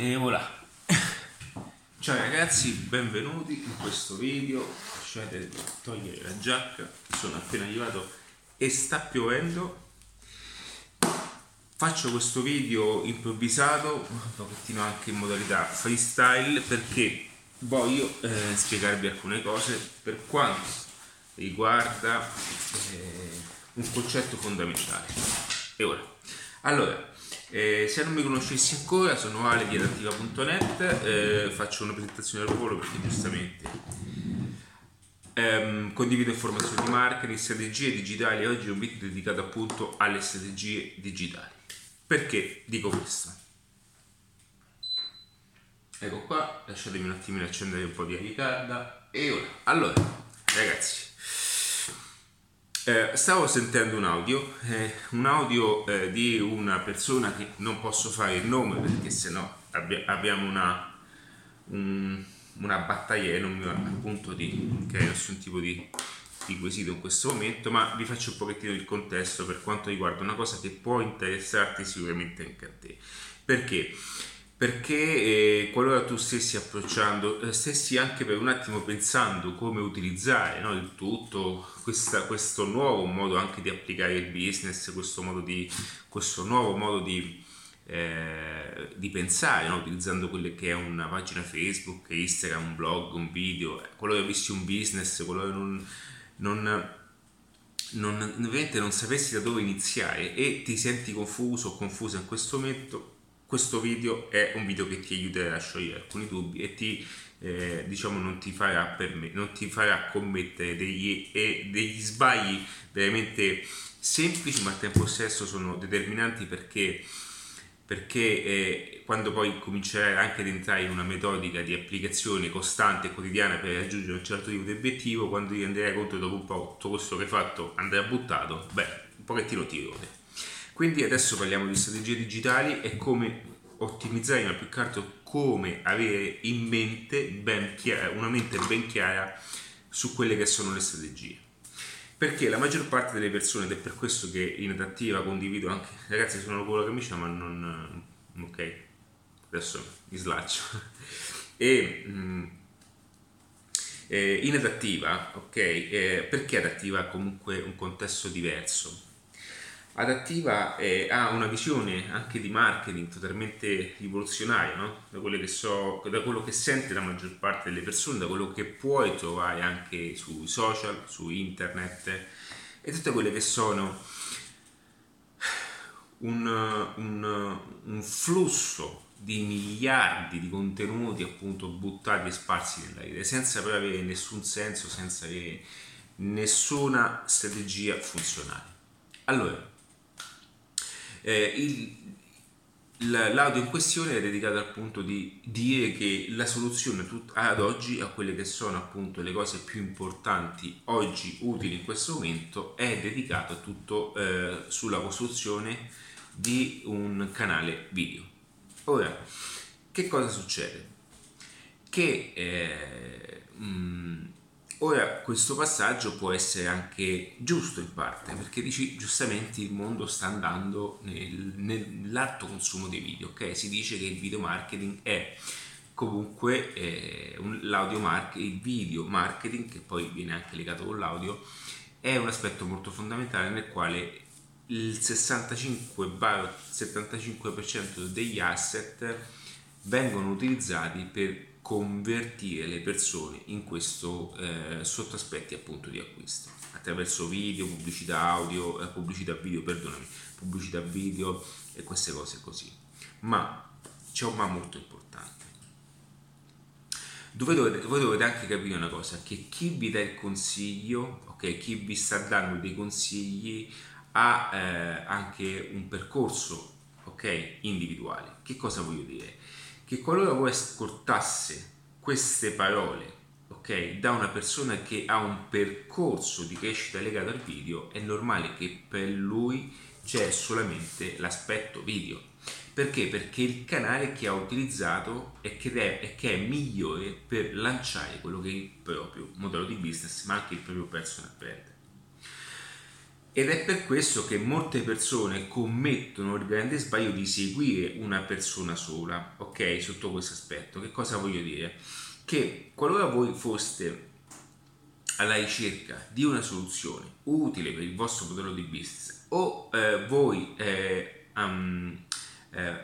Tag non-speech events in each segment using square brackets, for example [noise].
E voilà. [laughs] Ciao ragazzi, benvenuti in questo video. Lasciate togliere la giacca, sono appena arrivato e sta piovendo. Faccio questo video improvvisato, un pochettino anche in modalità freestyle perché voglio eh, spiegarvi alcune cose per quanto riguarda eh, un concetto fondamentale. E ora, allora, eh, se non mi conoscessi ancora, sono Ale di adattiva.net, eh, faccio una presentazione al volo perché giustamente ehm, condivido informazioni di marketing, strategie digitali. Oggi è un video dedicato appunto alle strategie digitali. Perché dico questo? Ecco qua, lasciatemi un attimino accendere un po' di aria calda. E ora, allora, ragazzi, eh, stavo sentendo un audio, eh, un audio eh, di una persona che non posso fare il nome perché sennò abbi- abbiamo una, un, una battaglia e non mi appunto di creare nessun tipo di, di quesito in questo momento, ma vi faccio un pochettino il contesto per quanto riguarda una cosa che può interessarti sicuramente anche a te. Perché? Perché eh, qualora tu stessi approcciando, eh, stessi anche per un attimo pensando come utilizzare no, il tutto, questa, questo nuovo modo anche di applicare il business, questo, di, questo nuovo modo di, eh, di pensare, no, utilizzando quelle che è una pagina Facebook, Instagram, un blog, un video, qualora avessi un business, qualora non, non non, ovviamente non sapessi da dove iniziare e ti senti confuso o confusa in questo momento, questo video è un video che ti aiuterà a sciogliere alcuni dubbi e ti eh, diciamo non ti farà per me non ti farà commettere degli, eh, degli sbagli veramente semplici ma al tempo stesso sono determinanti perché perché eh, quando poi comincerai anche ad entrare in una metodica di applicazione costante e quotidiana per raggiungere un certo tipo di obiettivo, quando ti renderai conto dopo un po' tutto questo che hai fatto andrà buttato, beh, un pochettino ti rode. Quindi adesso parliamo di strategie digitali e come ottimizzare, ma più che altro come avere in mente ben chiara, una mente ben chiara su quelle che sono le strategie. Perché la maggior parte delle persone, ed è per questo che in adattiva condivido anche, ragazzi sono con la camicia ma non... ok, adesso mi slaccio. [laughs] E... Mm, eh, in adattiva, ok, eh, perché adattiva comunque un contesto diverso? Adattiva eh, ha una visione anche di marketing totalmente rivoluzionaria, no? da, so, da, quello che sente la maggior parte delle persone, da quello che puoi trovare anche sui social, su internet e tutte quelle che sono un, un, un flusso di miliardi di contenuti appunto buttati e sparsi nella rete senza però avere nessun senso, senza avere nessuna strategia funzionale. Allora, eh, il, l'audio in questione è dedicato al punto di dire che la soluzione ad oggi a quelle che sono appunto le cose più importanti oggi utili in questo momento è dedicato tutto eh, sulla costruzione di un canale video. Ora, che cosa succede? Che eh, mh, Ora questo passaggio può essere anche giusto in parte, perché dici giustamente il mondo sta andando nel, nell'alto consumo dei video, ok? Si dice che il video marketing è comunque eh, un, l'audio marketing, il video marketing, che poi viene anche legato con l'audio, è un aspetto molto fondamentale nel quale il 65-75% degli asset vengono utilizzati per convertire le persone in questo eh, sotto aspetti appunto di acquisto attraverso video, pubblicità audio, eh, pubblicità video, perdonami, pubblicità video e queste cose così. Ma c'è un ma molto importante. Dove dovete, voi dovete anche capire una cosa, che chi vi dà il consiglio, ok, chi vi sta dando dei consigli ha eh, anche un percorso, ok, individuale. Che cosa voglio dire? Che qualora voi ascoltasse queste parole ok, da una persona che ha un percorso di crescita legato al video, è normale che per lui c'è solamente l'aspetto video. Perché? Perché il canale che ha utilizzato è che è, è, che è migliore per lanciare quello che è il proprio modello di business, ma anche il proprio personal brand. Ed è per questo che molte persone commettono il grande sbaglio di seguire una persona sola, ok? Sotto questo aspetto. Che cosa voglio dire? Che qualora voi foste alla ricerca di una soluzione utile per il vostro modello di business o eh, voi eh, um, eh,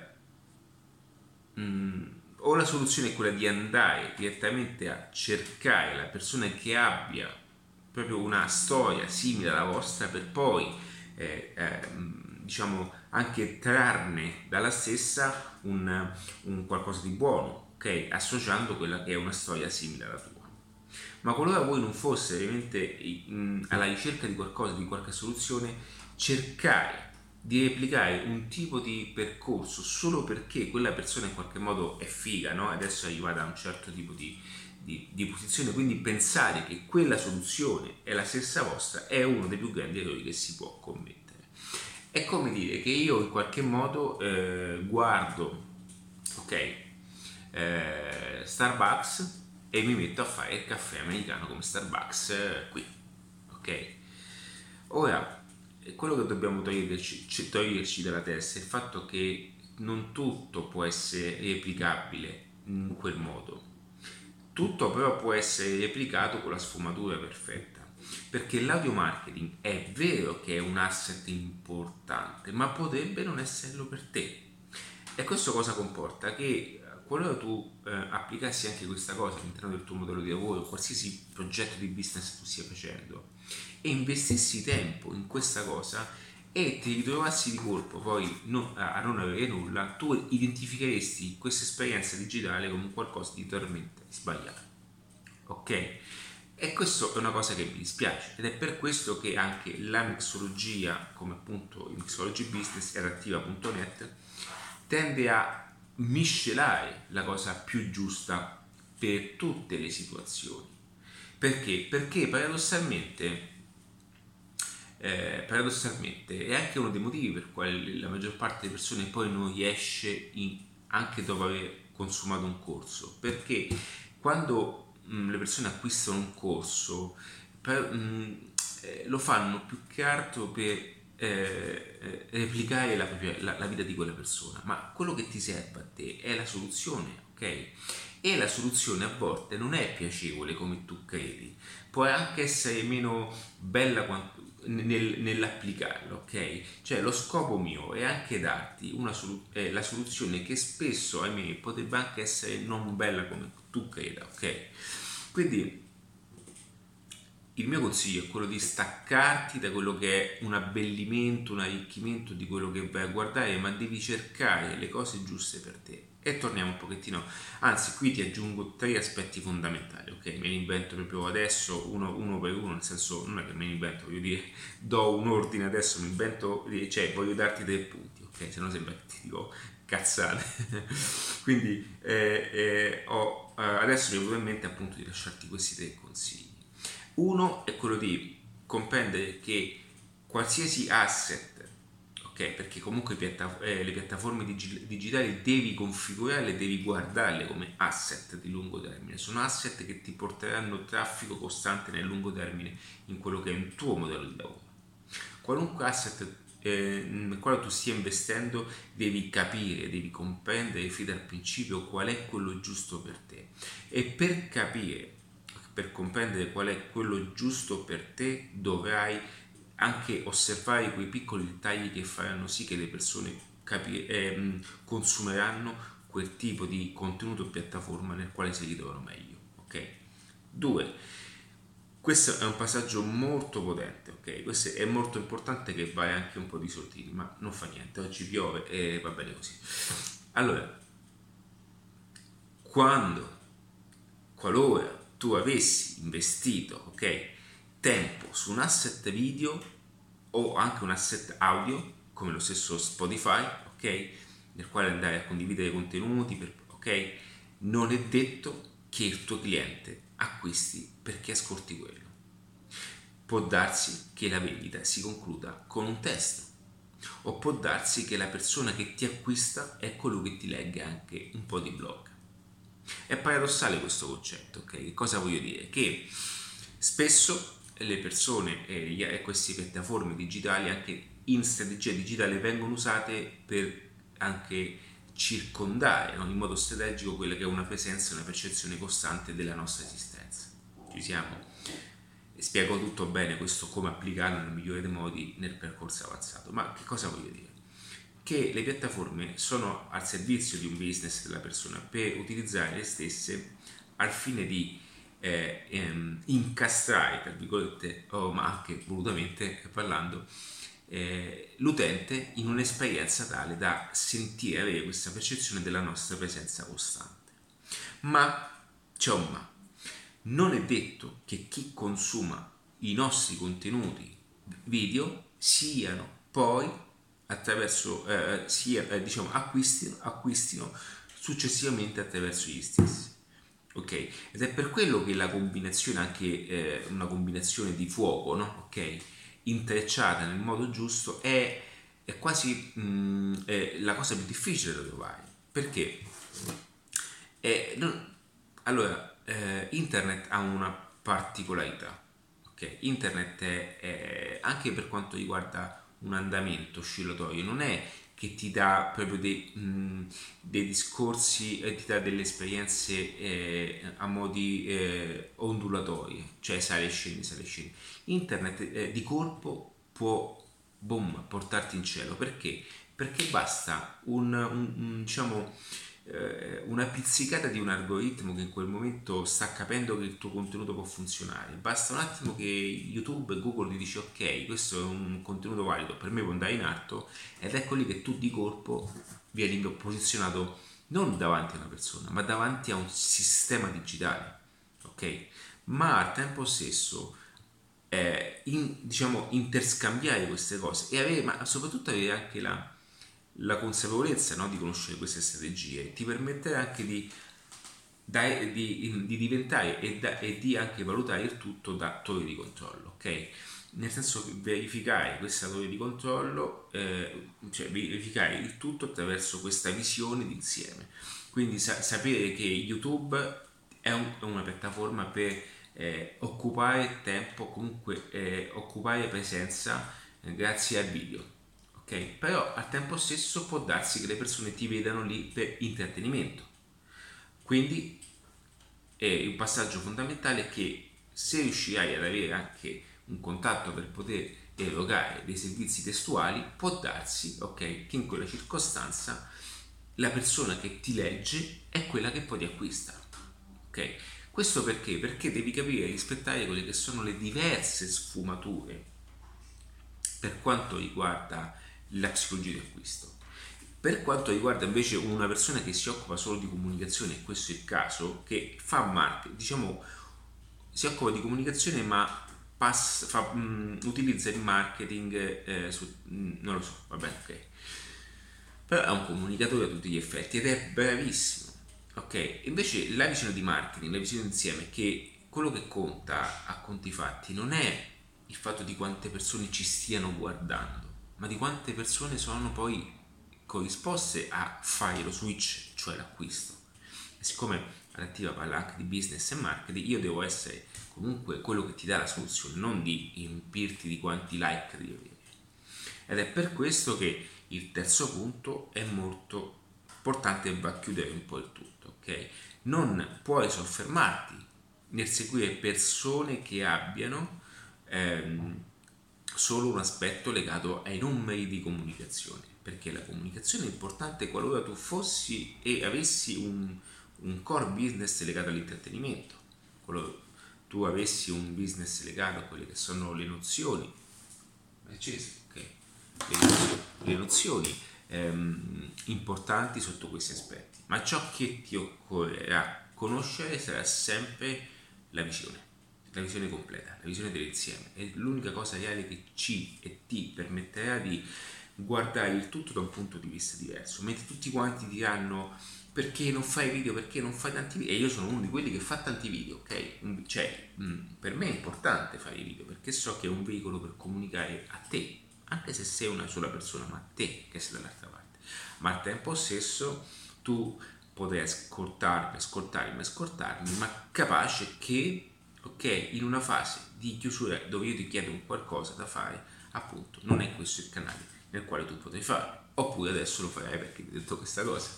um, o la soluzione è quella di andare direttamente a cercare la persona che abbia proprio una storia simile alla vostra per poi eh, eh, diciamo anche trarne dalla stessa un, un, qualcosa di buono ok associando quella che è una storia simile alla tua ma qualora voi non foste veramente in, alla ricerca di qualcosa di qualche soluzione cercare di replicare un tipo di percorso solo perché quella persona in qualche modo è figa no? adesso arriva da un certo tipo di di, di, posizione, quindi pensare che quella soluzione è la stessa vostra è uno dei più grandi errori che si può commettere. È come dire che io in qualche modo eh, guardo, ok, eh, Starbucks e mi metto a fare il caffè americano come Starbucks eh, qui, ok? Ora, quello che dobbiamo toglierci, toglierci dalla testa è il fatto che non tutto può essere replicabile in quel modo tutto però può essere replicato con la sfumatura perfetta, perché l'audio marketing è vero che è un asset importante, ma potrebbe non esserlo per te. E questo cosa comporta? Che eh, qualora tu eh, applicassi anche questa cosa all'interno del tuo modello di lavoro, qualsiasi progetto di business tu stia facendo, e investissi tempo in questa cosa, e ti ritrovassi di colpo poi no, a non avere nulla, tu identificheresti questa esperienza digitale come qualcosa di totalmente sbagliato. Ok? E questo è una cosa che mi dispiace ed è per questo che anche la mixologia, come appunto il Mixology Business e adattiva.net, tende a miscelare la cosa più giusta per tutte le situazioni. Perché? Perché paradossalmente eh, paradossalmente è anche uno dei motivi per cui la maggior parte delle persone poi non riesce in, anche dopo aver consumato un corso. Perché quando mh, mm, le persone acquistano un corso per, mh, mm, eh, lo fanno più che altro per eh, eh, replicare la, propria, la, la, vita di quella persona. Ma quello che ti serve a te è la soluzione ok? E la soluzione a volte non è piacevole come tu credi. Può anche essere meno bella quanto, nel, nell'applicarlo, ok? Cioè lo scopo mio è anche darti una solu- eh, la soluzione che spesso, ahimè, potrebbe anche essere non bella come tu creda, ok? Quindi il mio consiglio è quello di staccarti da quello che è un abbellimento, un arricchimento di quello che vai a guardare, ma devi cercare le cose giuste per te e torniamo un pochettino, anzi qui ti aggiungo tre aspetti fondamentali, ok? Me li invento proprio adesso uno, uno, per uno, nel senso non è che me li invento, voglio dire, [laughs] do un ordine adesso, mi invento, cioè voglio darti tre punti, ok? Se no sembra che ti dico cazzate. [laughs] Quindi eh, eh, ho, eh, adesso mi viene in mente appunto di lasciarti questi tre consigli. Uno è quello di comprendere che qualsiasi asset ok? Perché comunque piatta, eh, le piattaforme digi- digitali devi configurarle, devi guardarle come asset di lungo termine, sono asset che ti porteranno traffico costante nel lungo termine in quello che è il tuo modello di lavoro. Qualunque asset eh, nel quale tu stia investendo devi capire, devi comprendere fin dal principio qual è quello giusto per te e per capire, per comprendere qual è quello giusto per te dovrai anche osservare quei piccoli dettagli che faranno sì che le persone capi- eh, consumeranno quel tipo di contenuto piattaforma nel quale si ritrovano meglio. Ok? Due, questo è un passaggio molto potente, ok? Questo è molto importante che vai anche un po' di soldini, ma non fa niente, oggi piove e va bene così. Allora, quando, qualora tu avessi investito, ok? tempo su un asset video o anche un asset audio, come lo stesso Spotify, ok? Nel quale andare a condividere contenuti, per, ok? Non è detto che il tuo cliente acquisti perché ascolti quello. Può darsi che la vendita si concluda con un testo o può darsi che la persona che ti acquista è colui che ti legga anche un po' di blog. È paradossale questo concetto, ok? Che cosa voglio dire? Che spesso le persone e, queste piattaforme digitali anche in strategia digitale vengono usate per anche circondare no? in modo strategico quella che è una presenza e una percezione costante della nostra esistenza. Ci siamo? Spiego tutto bene questo come applicarlo nel migliore dei modi nel percorso avanzato. Ma che cosa voglio dire? Che le piattaforme sono al servizio di un business della persona per utilizzare le stesse al fine di eh, ehm, incastrare, tra virgolette, o ma anche volutamente parlando, eh, l'utente in un'esperienza tale da sentire, avere questa percezione della nostra presenza costante. Ma c'è un ma. Non è detto che chi consuma i nostri contenuti video siano poi attraverso eh, sia, eh, diciamo acquistino, acquistino successivamente attraverso gli stessi ok? Ed è per quello che la combinazione, anche eh, una combinazione di fuoco, no? Ok? Intrecciata nel modo giusto è, è quasi mh, mm, è la cosa più difficile da trovare. Perché? È, non, allora, eh, internet ha una particolarità, ok? Internet è, anche per quanto riguarda un andamento oscillatorio, non è che ti dà proprio dei, mh, dei discorsi e ti dà delle esperienze eh, a modi eh, ondulatori, cioè sale e scendi, sale e scendi. Internet eh, di colpo può boom, portarti in cielo perché? Perché basta un, un, un diciamo una pizzicata di un algoritmo che in quel momento sta capendo che il tuo contenuto può funzionare. Basta un attimo che YouTube e Google ti dice ok, questo è un contenuto valido, per me può andare in alto ed ecco lì che tu di colpo vieni posizionato non davanti a una persona, ma davanti a un sistema digitale, ok? Ma al tempo stesso eh, in, diciamo interscambiare queste cose e avere, ma soprattutto avere anche la la consapevolezza no, di conoscere queste strategie ti permetterà anche di, di, di, di diventare e, da, e, di anche valutare il tutto da attore di controllo, ok? Nel senso che verificare questa torre di controllo, eh, cioè verificare il tutto attraverso questa visione d'insieme. Quindi sa- sapere che YouTube è, un, è una piattaforma per eh, occupare tempo, comunque eh, occupare presenza eh, grazie al video ok? Però al tempo stesso può darsi che le persone ti vedano lì per intrattenimento. Quindi è un passaggio fondamentale che se riuscirai ad avere anche un contatto per poter erogare dei servizi testuali, può darsi, ok, che in quella circostanza la persona che ti legge è quella che poi ti acquista. Ok? Questo perché? Perché devi capire e rispettare quelle che sono le diverse sfumature per quanto riguarda la psicologia di acquisto. Per quanto riguarda invece una persona che si occupa solo di comunicazione, questo è il caso, che fa marketing, diciamo, si occupa di comunicazione ma passa, fa, mh, utilizza il marketing eh, su, mh, non lo so, va bene, ok. Però è un comunicatore a tutti gli effetti ed è bravissimo, ok. Invece la visione di marketing, la visione insieme, che quello che conta a conti fatti non è il fatto di quante persone ci stiano guardando, ma di quante persone sono poi corrisposte a fare lo switch, cioè l'acquisto. E siccome Adattiva parla anche di business e marketing, io devo essere comunque quello che ti dà la soluzione, non di riempirti di quanti like devi avere. Ed è per questo che il terzo punto è molto importante e va a chiudere un po' il tutto, ok? Non puoi soffermarti nel seguire persone che abbiano ehm, solo un aspetto legato ai numeri di comunicazione, perché la comunicazione è importante qualora tu fossi e avessi un, un core business legato all'intrattenimento, qualora tu avessi un business legato a quelle che sono le nozioni, okay. le nozioni, le nozioni ehm, importanti sotto questi aspetti, ma ciò che ti occorrerà conoscere sarà sempre la visione la visione completa, la visione dell'insieme. È l'unica cosa reale che ci e ti permetterà di guardare il tutto da un punto di vista diverso. Mentre tutti quanti diranno perché non fai video, perché non fai tanti video, e io sono uno di quelli che fa tanti video, ok? Cioè, mm, per me è importante fare i video perché so che è un veicolo per comunicare a te, anche se sei una sola persona, ma a te che sei dall'altra parte. Ma al tempo stesso tu potrai ascoltarmi, ascoltarmi, ascoltarmi, ma capace che ok? In una fase di chiusura dove io ti chiedo qualcosa da fare, appunto, non è questo il canale nel quale tu potrai fare. Oppure adesso lo farai perché ti ho detto questa cosa.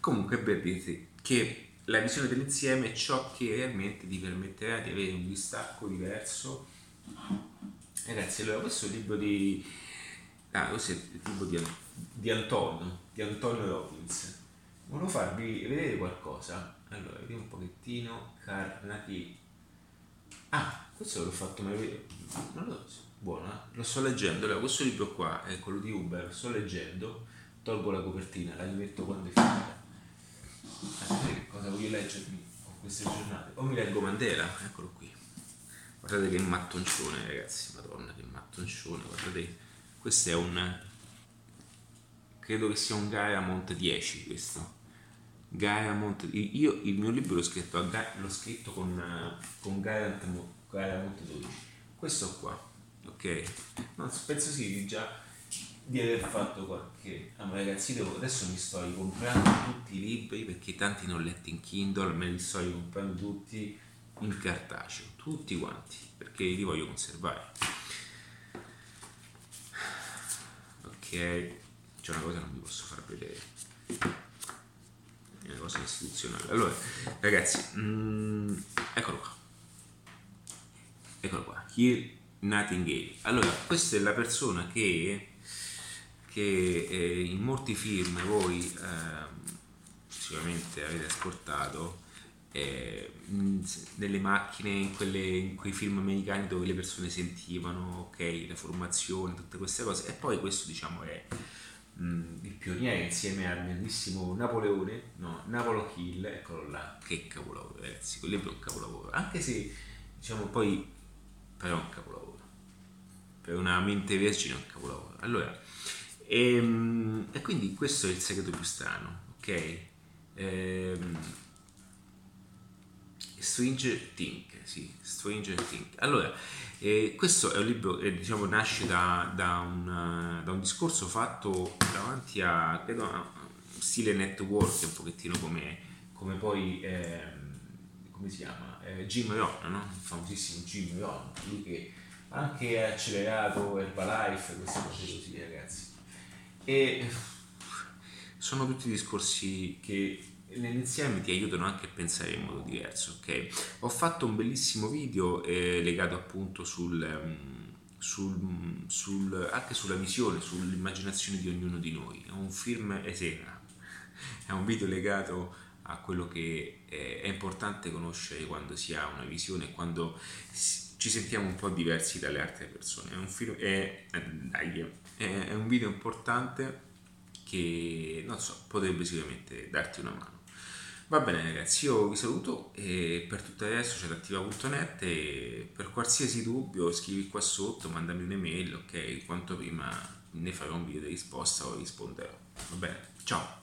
Comunque per dirti che la visione dell'insieme è ciò che realmente ti permetterà di avere un distacco diverso. Ragazzi, allora questo è il libro di... Ah, questo è il libro di, di Antonio, di Antonio Robbins. Volevo farvi vedere qualcosa. Allora, vediamo un pochettino. Carnati. Ah, questo l'ho fatto mai. Non lo so buona, lo sto leggendo, allora, questo libro qua è quello di Uber, lo sto leggendo, tolgo la copertina, la rimetto quando è finita. Che cosa voglio leggermi con queste giornate. O mi leggo Mandela, eccolo qui. Guardate che mattoncione ragazzi, madonna che mattoncione, guardate, questo è un, credo che sia un Garamont 10 questo. Garamont, io il mio libro l'ho scritto, l'ho scritto con, con Garamont 12. Questo qua ok? No, penso sì di già di aver fatto qualche ah, ragazzi devo, adesso mi sto ricomprando tutti i libri perché tanti non letti in Kindle me li sto ricomprando tutti in cartaceo tutti quanti perché li voglio conservare ok c'è una cosa che non vi posso far vedere è una cosa istituzionale allora ragazzi mm, eccolo qua eccolo qua Here Nightingale. Allora, questa è la persona che, che eh, in molti film voi eh, sicuramente avete ascoltato eh, nelle macchine, in, quelle, in, quei film americani dove le persone sentivano, ok, la formazione, tutte queste cose. E poi questo diciamo è mh, il pioniere insieme al grandissimo Napoleone, no, Napolo Hill, eccolo là, che capolavoro ragazzi, quel libro è un capolavoro, anche se diciamo poi però è un capolavoro per una mente vergine è un capolavoro. Allora, e, ehm, e, quindi questo è il segreto più strano, ok? Ehm, Stranger Think, sì, Stranger Think. Allora, eh, questo è un libro che diciamo, nasce da, da, un, da, un, discorso fatto davanti a, credo, a stile network, un pochettino come, come poi, eh, come si chiama? Eh, Jim Rohn, no? il famosissimo Jim Rohn, lui che anche accelerato, Herbalife, queste cose così ragazzi. E sono tutti discorsi che nell'insieme ti aiutano anche a pensare in modo diverso, ok? Ho fatto un bellissimo video eh, legato appunto sul, um, sul, sul, anche sulla visione, sull'immaginazione di ognuno di noi. È un film esena, [laughs] è un video legato a quello che è, è importante conoscere quando si ha una visione, quando ci sentiamo un po' diversi dalle altre persone. È un, film, è, dai, è un video importante che, non so, potrebbe sicuramente darti una mano. Va bene ragazzi, io vi saluto e per tutto resto c'è attiva.net e per qualsiasi dubbio scrivi qua sotto, mandami un'email, ok? Quanto prima ne farò un video di risposta o risponderò. Va bene? Ciao!